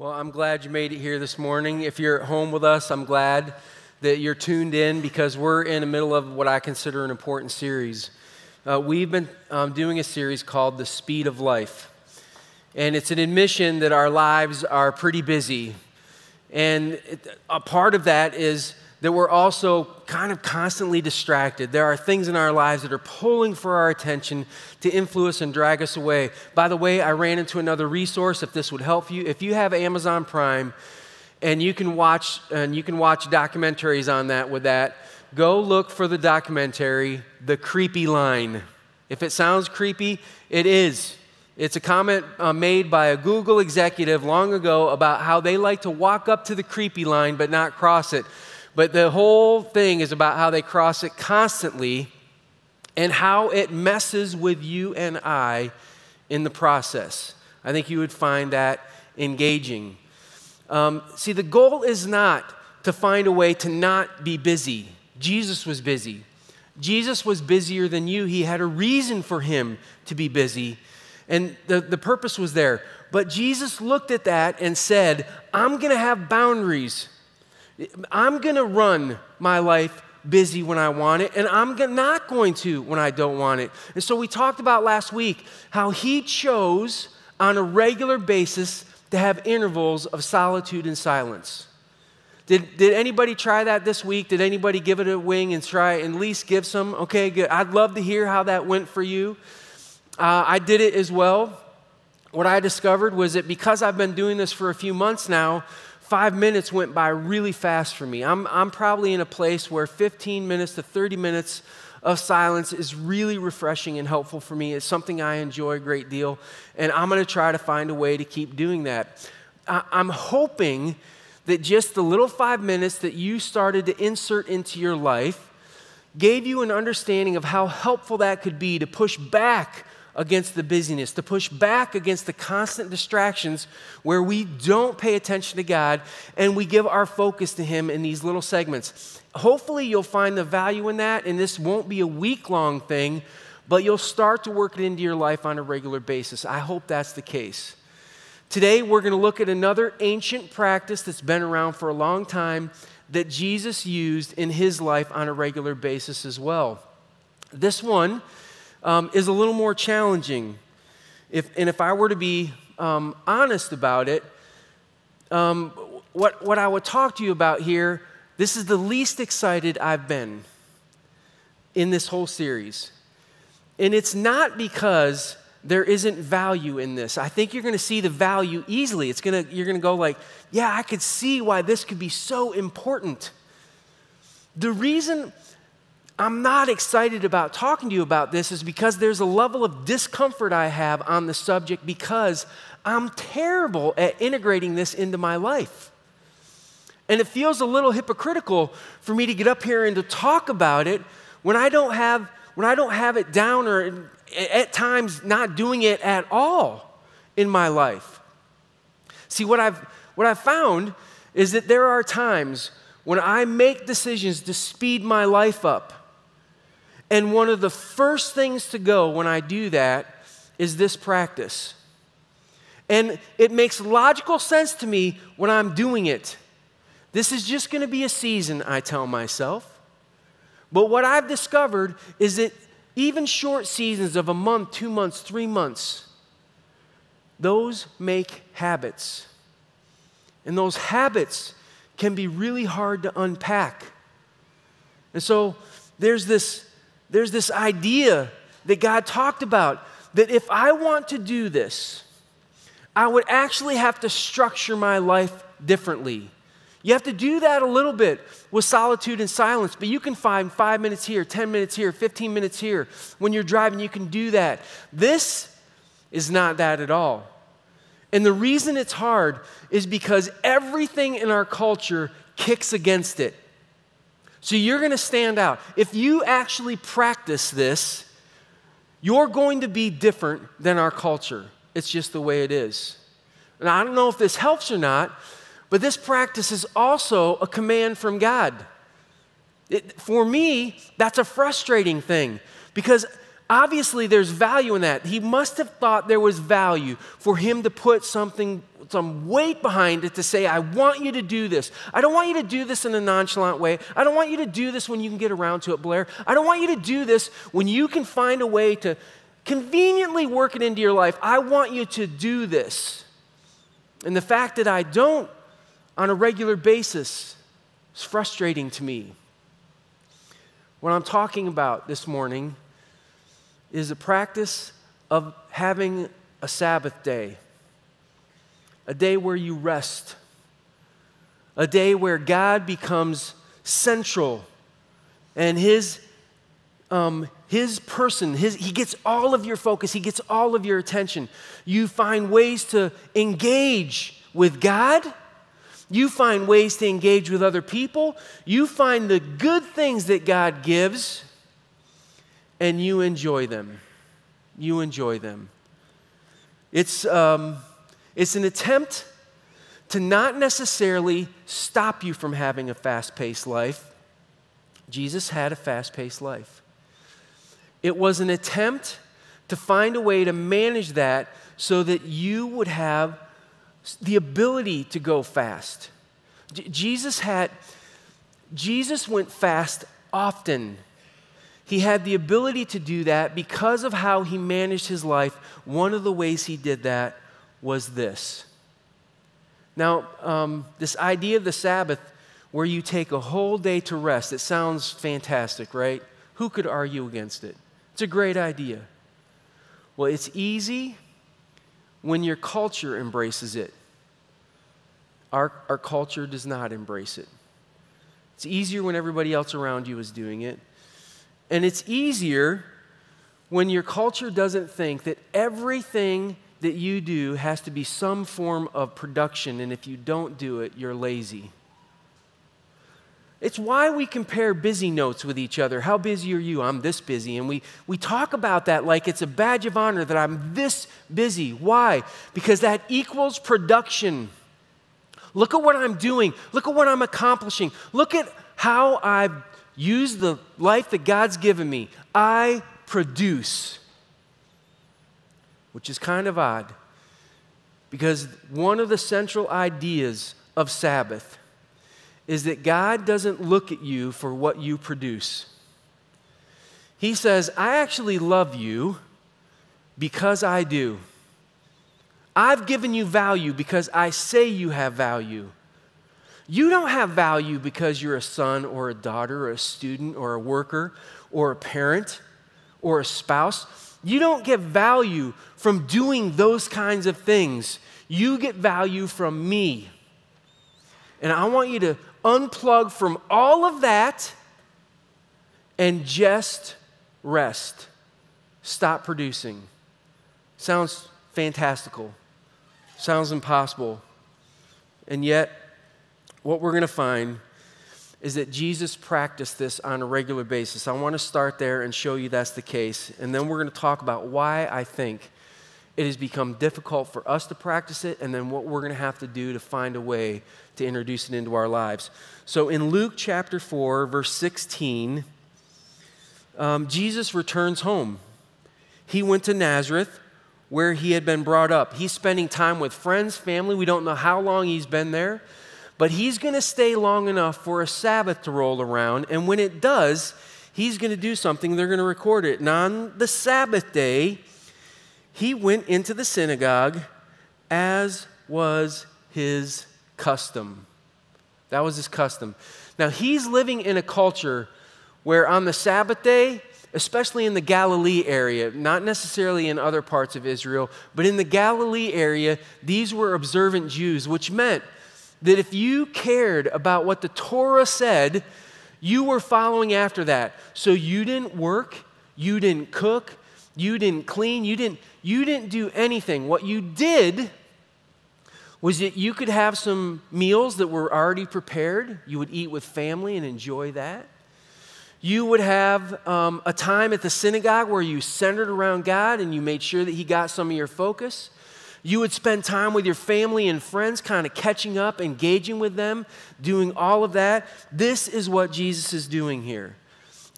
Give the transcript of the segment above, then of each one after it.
Well, I'm glad you made it here this morning. If you're at home with us, I'm glad that you're tuned in because we're in the middle of what I consider an important series. Uh, we've been um, doing a series called The Speed of Life. And it's an admission that our lives are pretty busy. And it, a part of that is that we're also kind of constantly distracted. There are things in our lives that are pulling for our attention to influence and drag us away. By the way, I ran into another resource if this would help you. If you have Amazon Prime and you can watch and you can watch documentaries on that with that, go look for the documentary The Creepy Line. If it sounds creepy, it is. It's a comment uh, made by a Google executive long ago about how they like to walk up to the creepy line but not cross it. But the whole thing is about how they cross it constantly and how it messes with you and I in the process. I think you would find that engaging. Um, see, the goal is not to find a way to not be busy. Jesus was busy. Jesus was busier than you. He had a reason for him to be busy, and the, the purpose was there. But Jesus looked at that and said, I'm going to have boundaries I'm going to run my life busy when I want it, and I'm not going to when I don't want it. And so we talked about last week how he chose on a regular basis to have intervals of solitude and silence. Did, did anybody try that this week? Did anybody give it a wing and try and at least give some? Okay, good. I'd love to hear how that went for you. Uh, I did it as well. What I discovered was that because I've been doing this for a few months now, five minutes went by really fast for me. I'm, I'm probably in a place where 15 minutes to 30 minutes of silence is really refreshing and helpful for me. It's something I enjoy a great deal, and I'm going to try to find a way to keep doing that. I, I'm hoping that just the little five minutes that you started to insert into your life gave you an understanding of how helpful that could be to push back against the busyness, to push back against the constant distractions where we don't pay attention to God and we give our focus to Him in these little segments. Hopefully, you'll find the value in that, and this won't be a week long thing, but you'll start to work it into your life on a regular basis. I hope that's the case. Today, we're going to look at another ancient practice that's been around for a long time that Jesus used in his life on a regular basis as well. This one um, is a little more challenging. If, and if I were to be um, honest about it, um, what, what I would talk to you about here, this is the least excited I've been in this whole series. And it's not because there isn't value in this. I think you're going to see the value easily. It's going to, you're going to go like, yeah, I could see why this could be so important. The reason I'm not excited about talking to you about this is because there's a level of discomfort I have on the subject because I'm terrible at integrating this into my life. And it feels a little hypocritical for me to get up here and to talk about it when I don't have when I don't have it down or at times not doing it at all in my life. See what I've what I've found is that there are times when I make decisions to speed my life up and one of the first things to go when I do that is this practice. And it makes logical sense to me when I'm doing it. This is just going to be a season, I tell myself. But what I've discovered is that even short seasons of a month, two months, three months, those make habits. And those habits can be really hard to unpack. And so there's this there's this idea that God talked about that if I want to do this, I would actually have to structure my life differently. You have to do that a little bit with solitude and silence, but you can find five minutes here, 10 minutes here, 15 minutes here. When you're driving, you can do that. This is not that at all. And the reason it's hard is because everything in our culture kicks against it. So you're going to stand out. If you actually practice this, you're going to be different than our culture. It's just the way it is. And I don't know if this helps or not, but this practice is also a command from God. It, for me, that's a frustrating thing because Obviously, there's value in that. He must have thought there was value for him to put something, some weight behind it to say, I want you to do this. I don't want you to do this in a nonchalant way. I don't want you to do this when you can get around to it, Blair. I don't want you to do this when you can find a way to conveniently work it into your life. I want you to do this. And the fact that I don't on a regular basis is frustrating to me. What I'm talking about this morning is a practice of having a Sabbath day, a day where you rest, a day where God becomes central and His, um, his person, his, He gets all of your focus, He gets all of your attention. You find ways to engage with God you find ways to engage with other people. You find the good things that God gives, and you enjoy them. You enjoy them. It's, um, it's an attempt to not necessarily stop you from having a fast paced life. Jesus had a fast paced life. It was an attempt to find a way to manage that so that you would have the ability to go fast. J- Jesus had, Jesus went fast often. He had the ability to do that because of how he managed his life. One of the ways he did that was this. Now, um, this idea of the Sabbath, where you take a whole day to rest, it sounds fantastic, right? Who could argue against it? It's a great idea. Well, it's easy when your culture embraces it. Our, our culture does not embrace it. It's easier when everybody else around you is doing it. And it's easier when your culture doesn't think that everything that you do has to be some form of production, and if you don't do it, you're lazy. It's why we compare busy notes with each other. How busy are you? I'm this busy. And we, we talk about that like it's a badge of honor that I'm this busy. Why? Because that equals production. Look at what I'm doing. Look at what I'm accomplishing. Look at how I've used the life that God's given me. I produce, which is kind of odd because one of the central ideas of Sabbath is that God doesn't look at you for what you produce. He says, I actually love you because I do. I've given you value because I say you have value. You don't have value because you're a son or a daughter or a student or a worker or a parent or a spouse. You don't get value from doing those kinds of things. You get value from me. And I want you to unplug from all of that and just rest. Stop producing. Sounds fantastical. Sounds impossible. And yet, what we're going to find is that Jesus practiced this on a regular basis. I want to start there and show you that's the case. And then we're going to talk about why I think it has become difficult for us to practice it, and then what we're going to have to do to find a way to introduce it into our lives. So in Luke chapter 4, verse 16, um, Jesus returns home. He went to Nazareth where he had been brought up. He's spending time with friends, family. We don't know how long he's been there, but he's going to stay long enough for a Sabbath to roll around. And when it does, he's going to do something. They're going to record it. And on the Sabbath day, he went into the synagogue as was his custom. That was his custom. Now, he's living in a culture where on the Sabbath day, especially in the Galilee area, not necessarily in other parts of Israel, but in the Galilee area, these were observant Jews, which meant that if you cared about what the Torah said, you were following after that. So you didn't work, you didn't cook, you didn't clean, you didn't, you didn't do anything. What you did was that you could have some meals that were already prepared. You would eat with family and enjoy that. You would have um, a time at the synagogue where you centered around God and you made sure that He got some of your focus. You would spend time with your family and friends, kind of catching up, engaging with them, doing all of that. This is what Jesus is doing here.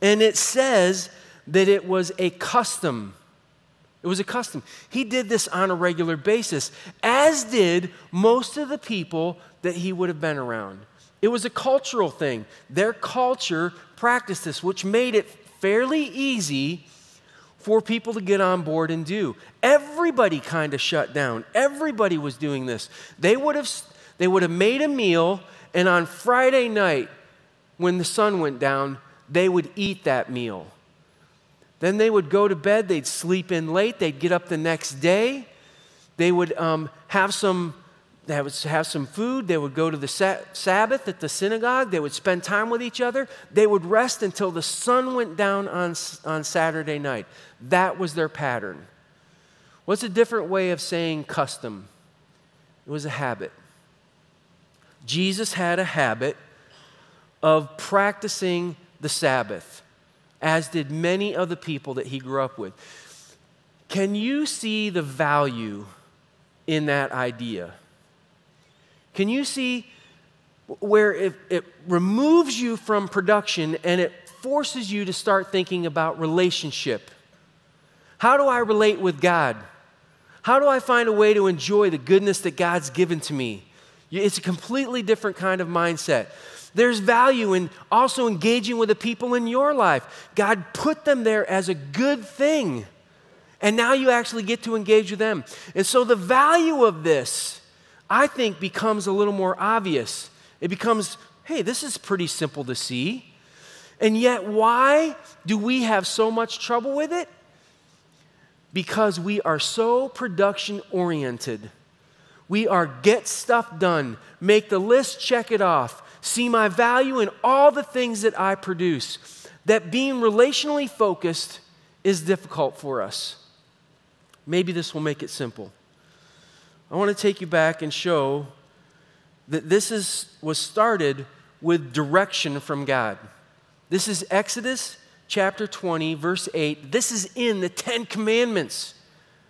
And it says that it was a custom. It was a custom. He did this on a regular basis, as did most of the people that he would have been around. It was a cultural thing. Their culture practiced this, which made it fairly easy for people to get on board and do. Everybody kind of shut down. Everybody was doing this. They would have they would have made a meal and on Friday night when the sun went down, they would eat that meal. Then they would go to bed, they'd sleep in late, they'd get up the next day, they would um, have some they would have some food. They would go to the Sabbath at the synagogue. They would spend time with each other. They would rest until the sun went down on, on Saturday night. That was their pattern. What's a different way of saying custom? It was a habit. Jesus had a habit of practicing the Sabbath, as did many of the people that he grew up with. Can you see the value in that idea? Can you see where it, it removes you from production and it forces you to start thinking about relationship? How do I relate with God? How do I find a way to enjoy the goodness that God's given to me? It's a completely different kind of mindset. There's value in also engaging with the people in your life. God put them there as a good thing. And now you actually get to engage with them. And so the value of this I think becomes a little more obvious. It becomes, hey, this is pretty simple to see. And yet, why do we have so much trouble with it? Because we are so production oriented. We are get stuff done, make the list, check it off, see my value in all the things that I produce. That being relationally focused is difficult for us. Maybe this will make it simple. I want to take you back and show that this is, was started with direction from God. This is Exodus chapter 20, verse 8. This is in the Ten Commandments.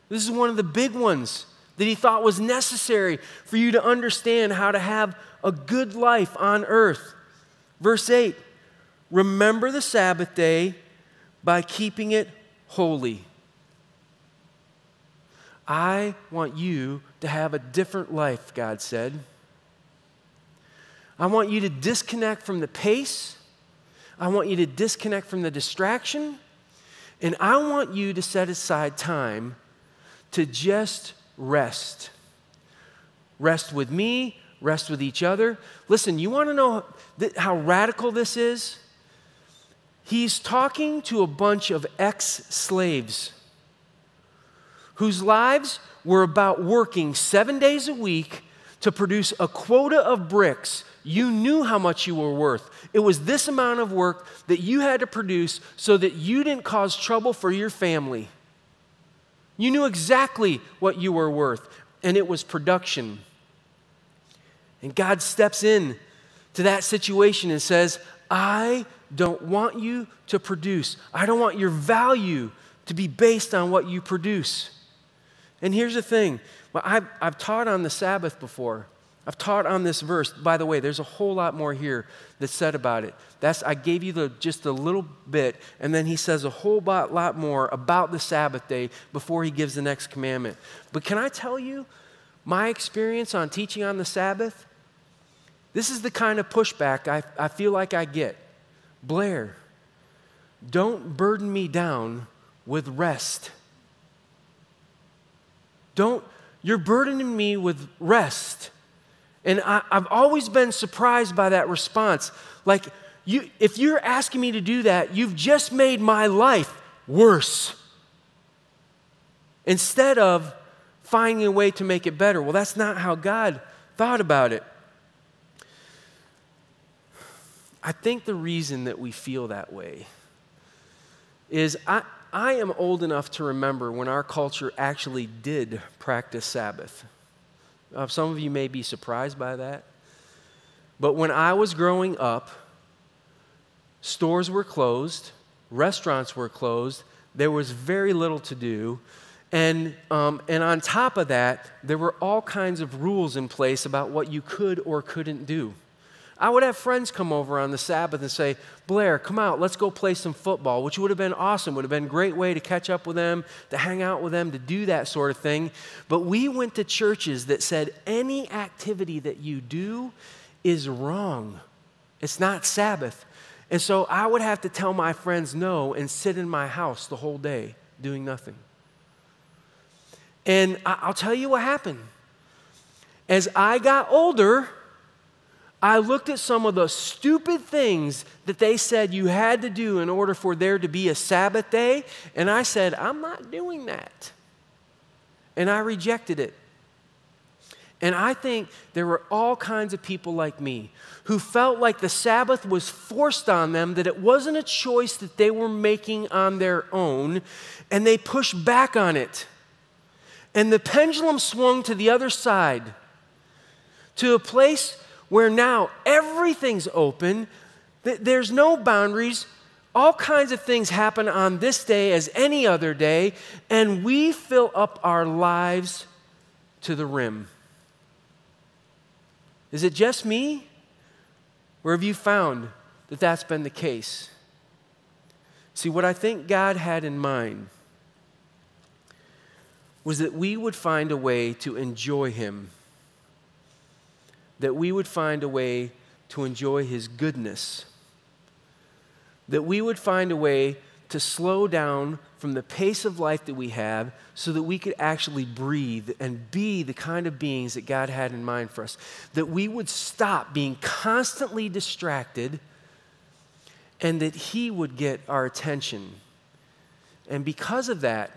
This is one of the big ones that he thought was necessary for you to understand how to have a good life on earth. Verse 8 Remember the Sabbath day by keeping it holy. I want you to have a different life, God said. I want you to disconnect from the pace. I want you to disconnect from the distraction. And I want you to set aside time to just rest. Rest with me, rest with each other. Listen, you want to know how radical this is? He's talking to a bunch of ex slaves whose lives were about working seven days a week to produce a quota of bricks. You knew how much you were worth. It was this amount of work that you had to produce so that you didn't cause trouble for your family. You knew exactly what you were worth, and it was production. And God steps in to that situation and says, I don't want you to produce. I don't want your value to be based on what you produce. And here's the thing I've, I've taught on the Sabbath before. I've taught on this verse. By the way, there's a whole lot more here that's said about it. That's I gave you the, just a little bit, and then he says a whole lot, more about the Sabbath day before he gives the next commandment. But can I tell you my experience on teaching on the Sabbath? This is the kind of pushback I, I feel like I get. Blair, don't burden me down with rest. Don't, you're burdening me with rest. And I, have always been surprised by that response. Like, you, if you're asking me to do that, you've just made my life worse. Instead of finding a way to make it better. Well, that's not how God thought about it. I think the reason that we feel that way is I, I am old enough to remember when our culture actually did practice Sabbath. Uh, some of you may be surprised by that. But when I was growing up, stores were closed, restaurants were closed, there was very little to do. And, um, and on top of that, there were all kinds of rules in place about what you could or couldn't do. I would have friends come over on the Sabbath and say, Blair, come out, let's go play some football, which would have been awesome, would have been a great way to catch up with them, to hang out with them, to do that sort of thing. But we went to churches that said any activity that you do is wrong. It's not Sabbath. And so I would have to tell my friends no and sit in my house the whole day doing nothing. And I'll tell you what happened. As I got older, I looked at some of the stupid things that they said you had to do in order for there to be a Sabbath day, and I said, I'm not doing that. And I rejected it. And I think there were all kinds of people like me who felt like the Sabbath was forced on them, that it wasn't a choice that they were making on their own, and they pushed back on it. And the pendulum swung to the other side, to a place where now everything's open, there's no boundaries. All kinds of things happen on this day as any other day, and we fill up our lives to the rim. Is it just me? Where have you found that that's been the case? See, what I think God had in mind was that we would find a way to enjoy Him that we would find a way to enjoy His goodness, that we would find a way to slow down from the pace of life that we have so that we could actually breathe and be the kind of beings that God had in mind for us. That we would stop being constantly distracted and that He would get our attention. And because of that,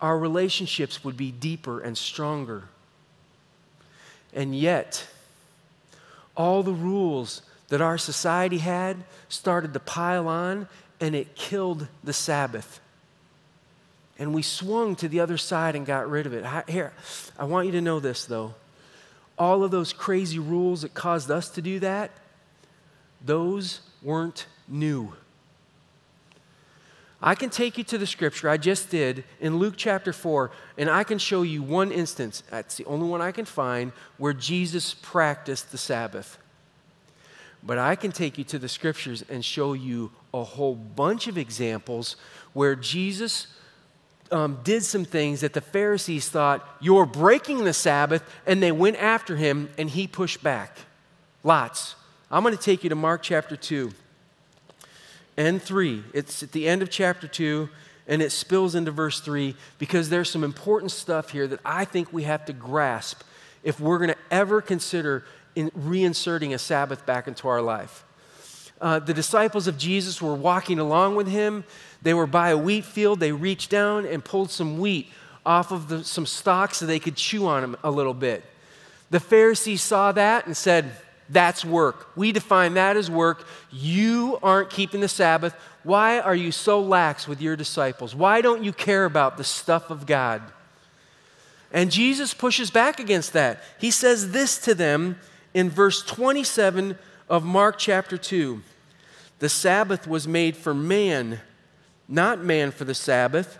our relationships would be deeper and stronger. And yet, all the rules that our society had started to pile on, and it killed the Sabbath. And we swung to the other side and got rid of it. Here, I want you to know this though. All of those crazy rules that caused us to do that, those weren't new. I can take you to the scripture I just did in Luke chapter 4, and I can show you one instance, that's the only one I can find, where Jesus practiced the Sabbath. But I can take you to the scriptures and show you a whole bunch of examples where Jesus um, did some things that the Pharisees thought, you're breaking the Sabbath, and they went after him, and he pushed back. Lots. I'm going to take you to Mark chapter 2 and 3. It's at the end of chapter 2, and it spills into verse 3 because there's some important stuff here that I think we have to grasp if we're going to ever consider in reinserting a Sabbath back into our life. Uh, the disciples of Jesus were walking along with him. They were by a wheat field. They reached down and pulled some wheat off of the, some stalks so they could chew on them a little bit. The Pharisees saw that and said, that's work. We define that as work. You aren't keeping the Sabbath. Why are you so lax with your disciples? Why don't you care about the stuff of God? And Jesus pushes back against that. He says this to them in verse 27 of Mark chapter 2. The Sabbath was made for man, not man for the Sabbath.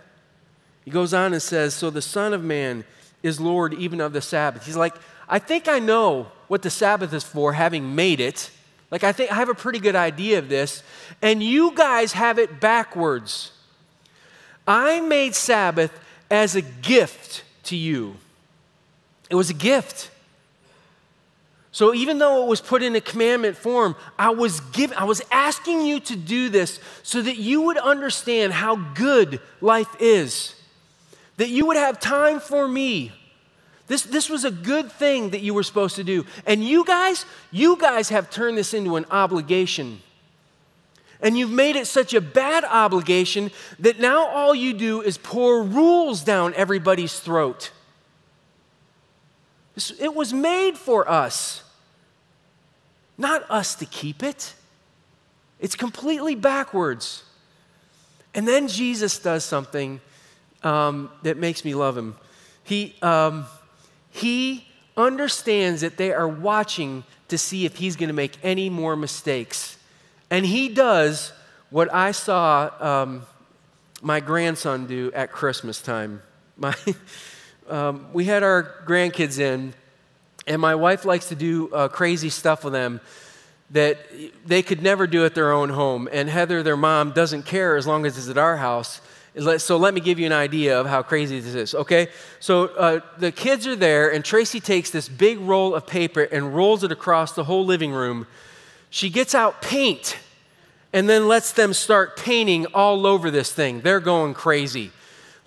He goes on and says, So the Son of Man is Lord even of the Sabbath. He's like, I think I know what the Sabbath is for, having made it. Like, I think I have a pretty good idea of this. And you guys have it backwards. I made Sabbath as a gift to you. It was a gift. So even though it was put in a commandment form, I was giving, I was asking you to do this so that you would understand how good life is. That you would have time for me this, this was a good thing that you were supposed to do. And you guys, you guys have turned this into an obligation. And you've made it such a bad obligation that now all you do is pour rules down everybody's throat. It was made for us, not us to keep it. It's completely backwards. And then Jesus does something um, that makes me love him. He. Um, he understands that they are watching to see if he's going to make any more mistakes. And he does what I saw um, my grandson do at Christmas time. My, um, we had our grandkids in, and my wife likes to do uh, crazy stuff with them. that they could never do at their own home. And Heather, their mom, doesn't care as long as it's at our house. So let me give you an idea of how crazy this is, okay? So uh, the kids are there, and Tracy takes this big roll of paper and rolls it across the whole living room. She gets out paint and then lets them start painting all over this thing. They're going crazy.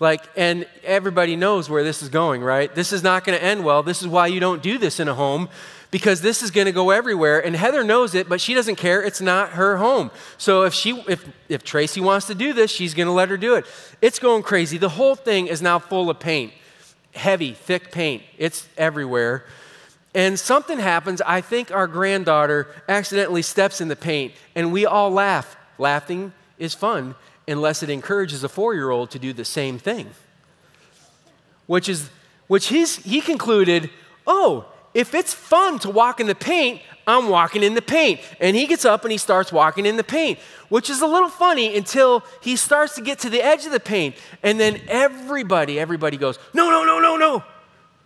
Like, and everybody knows where this is going, right? This is not going to end well. This is why you don't do this in a home because this is going to go everywhere. And Heather knows it, but she doesn't care. It's not her home. So if she, if if Tracy wants to do this, she's going to let her do it. It's going crazy. The whole thing is now full of paint, heavy, thick paint. It's everywhere. And something happens. I think our granddaughter accidentally steps in the paint, and we all laugh. Laughing is fun unless it encourages a four year old to do the same thing. Which is, which he's, he concluded, oh, if it's fun to walk in the paint, I'm walking in the paint. And he gets up and he starts walking in the paint, which is a little funny until he starts to get to the edge of the paint. And then everybody, everybody goes, no, no, no, no, no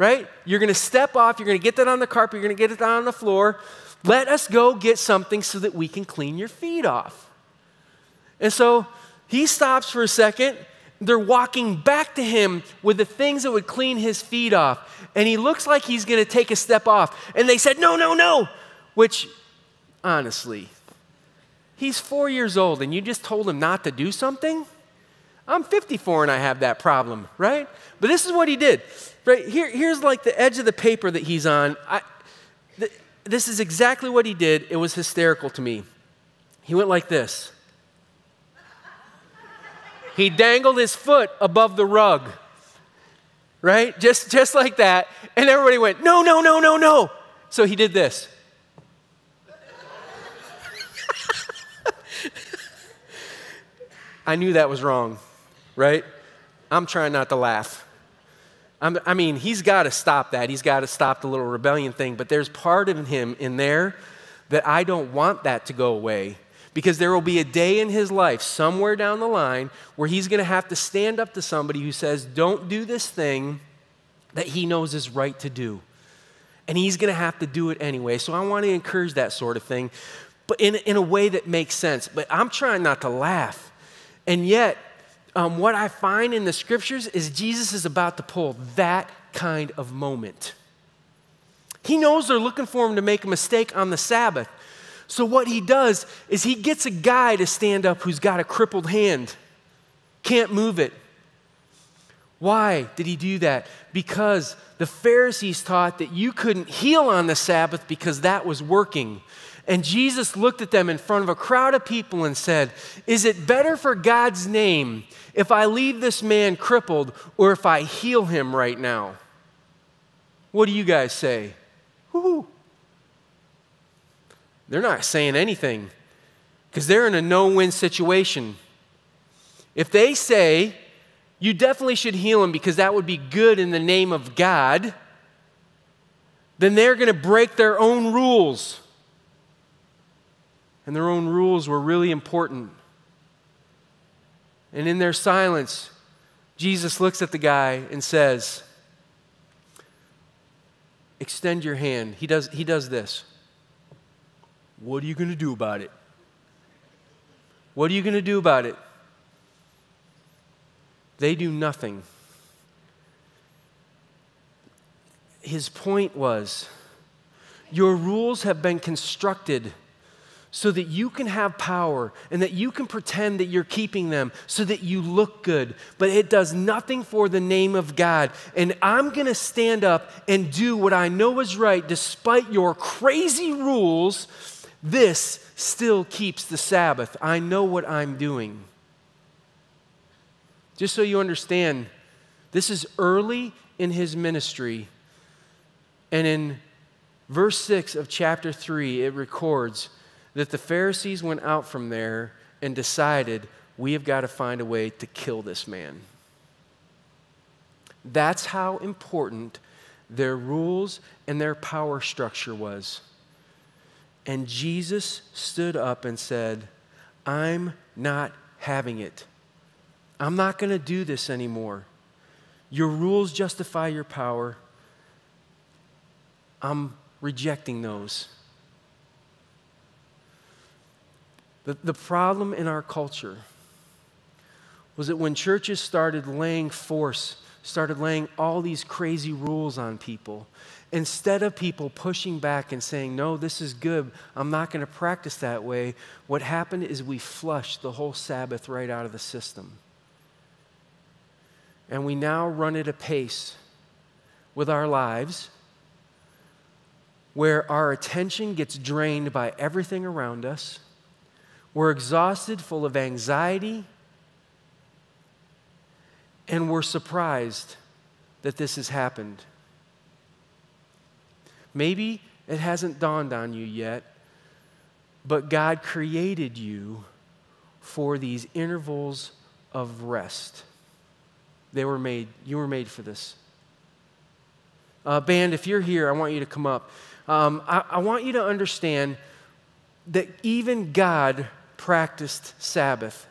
right? You're going to step off, you're going to get that on the carpet, you're going to get it down on the floor. Let us go get something so that we can clean your feet off. And so he stops for a second. They're walking back to him with the things that would clean his feet off. And he looks like he's going to take a step off. And they said, No, no, no. Which, honestly, he's four years old and you just told him not to do something? I'm 54 and I have that problem, right? But this is what he did. Right here, here's like the edge of the paper that he's on. I, th- this is exactly what he did. It was hysterical to me. He went like this. He dangled his foot above the rug, right? Just, just like that. And everybody went, no, no, no, no, no. So he did this. I knew that was wrong, right? I'm trying not to laugh. I'm, i mean, he's got to stop that. He's got to stop the little rebellion thing. But there's part of him in there that I don't want that to go away because there will be a day in his life somewhere down the line where he's going to have to stand up to somebody who says, Don't do this thing that he knows is right to do. And he's going to have to do it anyway. So I want to encourage that sort of thing, but in, in a way that makes sense. But I'm trying not to laugh. And yet, um, what I find in the scriptures is Jesus is about to pull that kind of moment. He knows they're looking for him to make a mistake on the Sabbath. So, what he does is he gets a guy to stand up who's got a crippled hand, can't move it. Why did he do that? Because the Pharisees taught that you couldn't heal on the Sabbath because that was working. And Jesus looked at them in front of a crowd of people and said, Is it better for God's name if I leave this man crippled or if I heal him right now? What do you guys say? Woo-hoo. They're not saying anything because they're in a no win situation. If they say, You definitely should heal him because that would be good in the name of God, then they're going to break their own rules and their own rules were really important. And in their silence, Jesus looks at the guy and says, Extend your hand. He does, he does this. What are you going to do about it? What are you going to do about it? They do nothing. His point was your rules have been constructed so that you can have power and that you can pretend that you're keeping them so that you look good. But it does nothing for the name of God. And I'm going to stand up and do what I know is right despite your crazy rules. This still keeps the Sabbath. I know what I'm doing. Just so you understand, this is early in his ministry. And in verse 6 of chapter 3, it records that the Pharisees went out from there and decided, we have got to find a way to kill this man. That's how important their rules and their power structure was. And Jesus stood up and said, I'm not having it. I'm not going to do this anymore. Your rules justify your power. I'm rejecting those. The, the problem in our culture was that when churches started laying force, started laying all these crazy rules on people, instead of people pushing back and saying, No, this is good, I'm not going to practice that way, what happened is we flushed the whole Sabbath right out of the system. And we now run at a pace with our lives where our attention gets drained by everything around us. We're exhausted, full of anxiety, and we're surprised that this has happened. Maybe it hasn't dawned on you yet, but God created you for these intervals of rest. They were made, you were made for this. Uh, band, if you're here, I want you to come up. Um, I, I want you to understand that even God practiced Sabbath.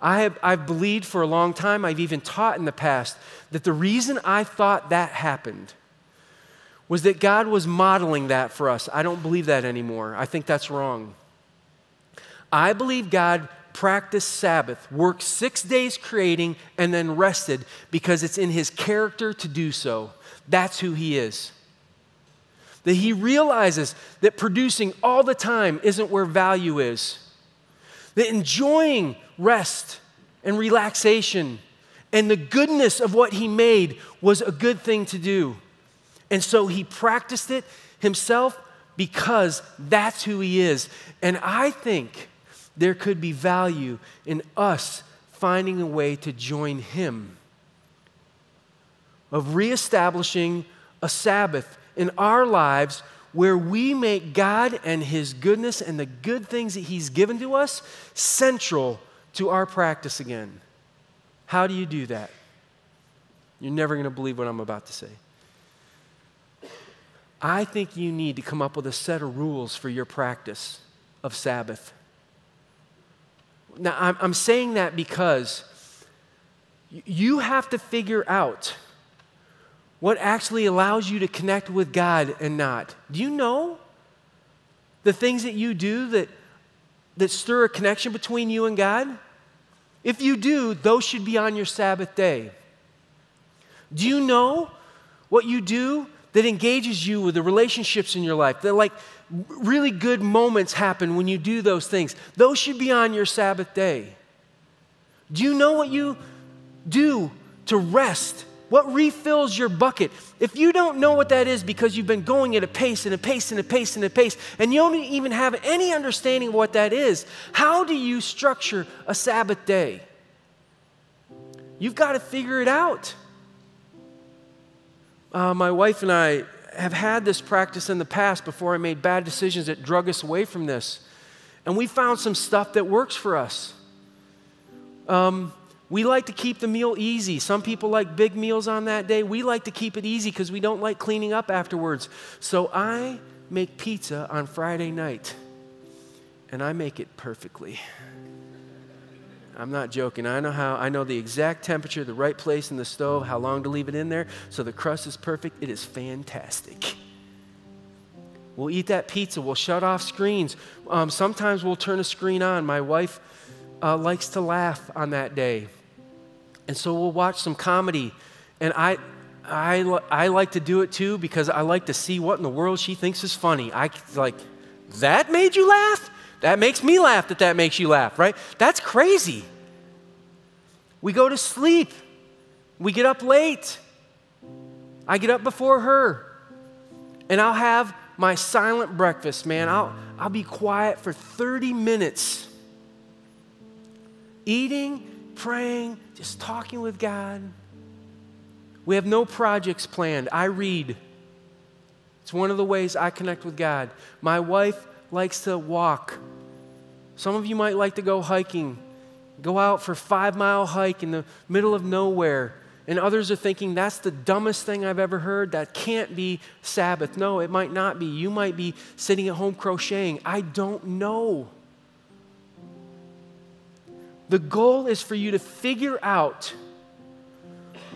I have, I've believed for a long time, I've even taught in the past, that the reason I thought that happened was that God was modeling that for us. I don't believe that anymore. I think that's wrong. I believe God practiced Sabbath, worked six days creating, and then rested because it's in his character to do so. That's who he is. That he realizes that producing all the time isn't where value is. That enjoying rest and relaxation and the goodness of what he made was a good thing to do. And so he practiced it himself because that's who he is. And I think there could be value in us finding a way to join him, of reestablishing a Sabbath in our lives where we make God and his goodness and the good things that he's given to us central to our practice again. How do you do that? You're never going to believe what I'm about to say. I think you need to come up with a set of rules for your practice of Sabbath. Now, I'm, saying that because you have to figure out what actually allows you to connect with God and not. Do you know the things that you do that, that stir a connection between you and God? If you do, those should be on your Sabbath day. Do you know what you do that engages you with the relationships in your life. That like really good moments happen when you do those things. Those should be on your Sabbath day. Do you know what you do to rest? What refills your bucket? If you don't know what that is because you've been going at a pace and a pace and a pace and a pace, and you don't even have any understanding of what that is, how do you structure a Sabbath day? You've got to figure it out uh, my wife and I have had this practice in the past before I made bad decisions that drug us away from this. And we found some stuff that works for us. Um, we like to keep the meal easy. Some people like big meals on that day. We like to keep it easy because we don't like cleaning up afterwards. So I make pizza on Friday night, and I make it perfectly. I'm not joking. I know how I know the exact temperature, the right place in the stove, how long to leave it in there, so the crust is perfect. It is fantastic. We'll eat that pizza. We'll shut off screens. Um, sometimes we'll turn a screen on. My wife uh, likes to laugh on that day, and so we'll watch some comedy. And I, I, I like to do it too because I like to see what in the world she thinks is funny. I like that made you laugh. That makes me laugh that that makes you laugh, right? That's crazy. We go to sleep. We get up late. I get up before her. And I'll have my silent breakfast, man. I'll, I'll be quiet for 30 minutes. Eating, praying, just talking with God. We have no projects planned. I read. It's one of the ways I connect with God. My wife likes to walk. Some of you might like to go hiking, go out for a five mile hike in the middle of nowhere. And others are thinking, that's the dumbest thing I've ever heard. That can't be Sabbath. No, it might not be. You might be sitting at home crocheting. I don't know. The goal is for you to figure out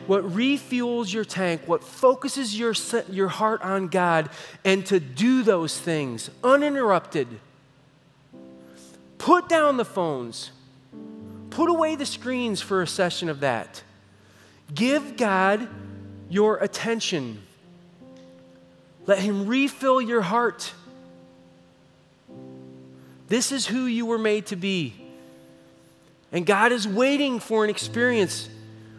what refuels your tank, what focuses your, your heart on God, and to do those things uninterrupted. Put down the phones. Put away the screens for a session of that. Give God your attention. Let Him refill your heart. This is who you were made to be. And God is waiting for an experience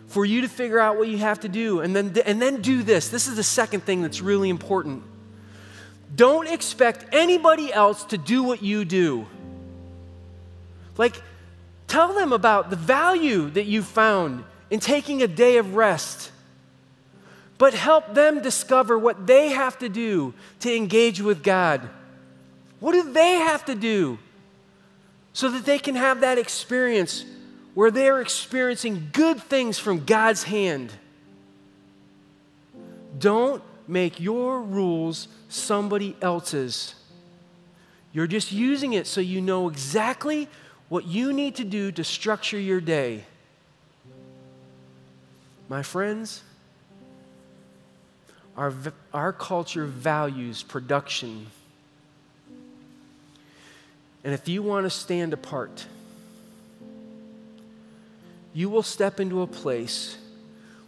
for you to figure out what you have to do. And then, and then do this. This is the second thing that's really important. Don't expect anybody else to do what you do. Like, tell them about the value that you found in taking a day of rest. But help them discover what they have to do to engage with God. What do they have to do so that they can have that experience where they're experiencing good things from God's hand? Don't make your rules somebody else's. You're just using it so you know exactly what you need to do to structure your day. My friends, our, our culture values production. And if you want to stand apart, you will step into a place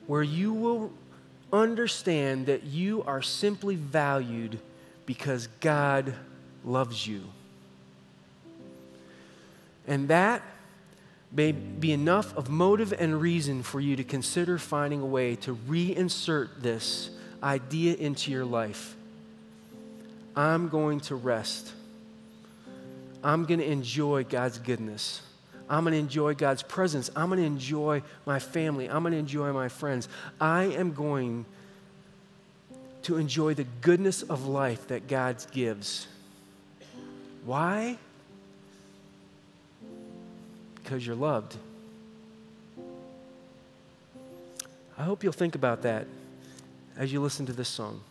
where you will understand that you are simply valued because God loves you. And that may be enough of motive and reason for you to consider finding a way to reinsert this idea into your life. I'm going to rest. I'm going to enjoy God's goodness. I'm going to enjoy God's presence. I'm going to enjoy my family. I'm going to enjoy my friends. I am going to enjoy the goodness of life that God gives. Why? because you're loved. I hope you'll think about that as you listen to this song.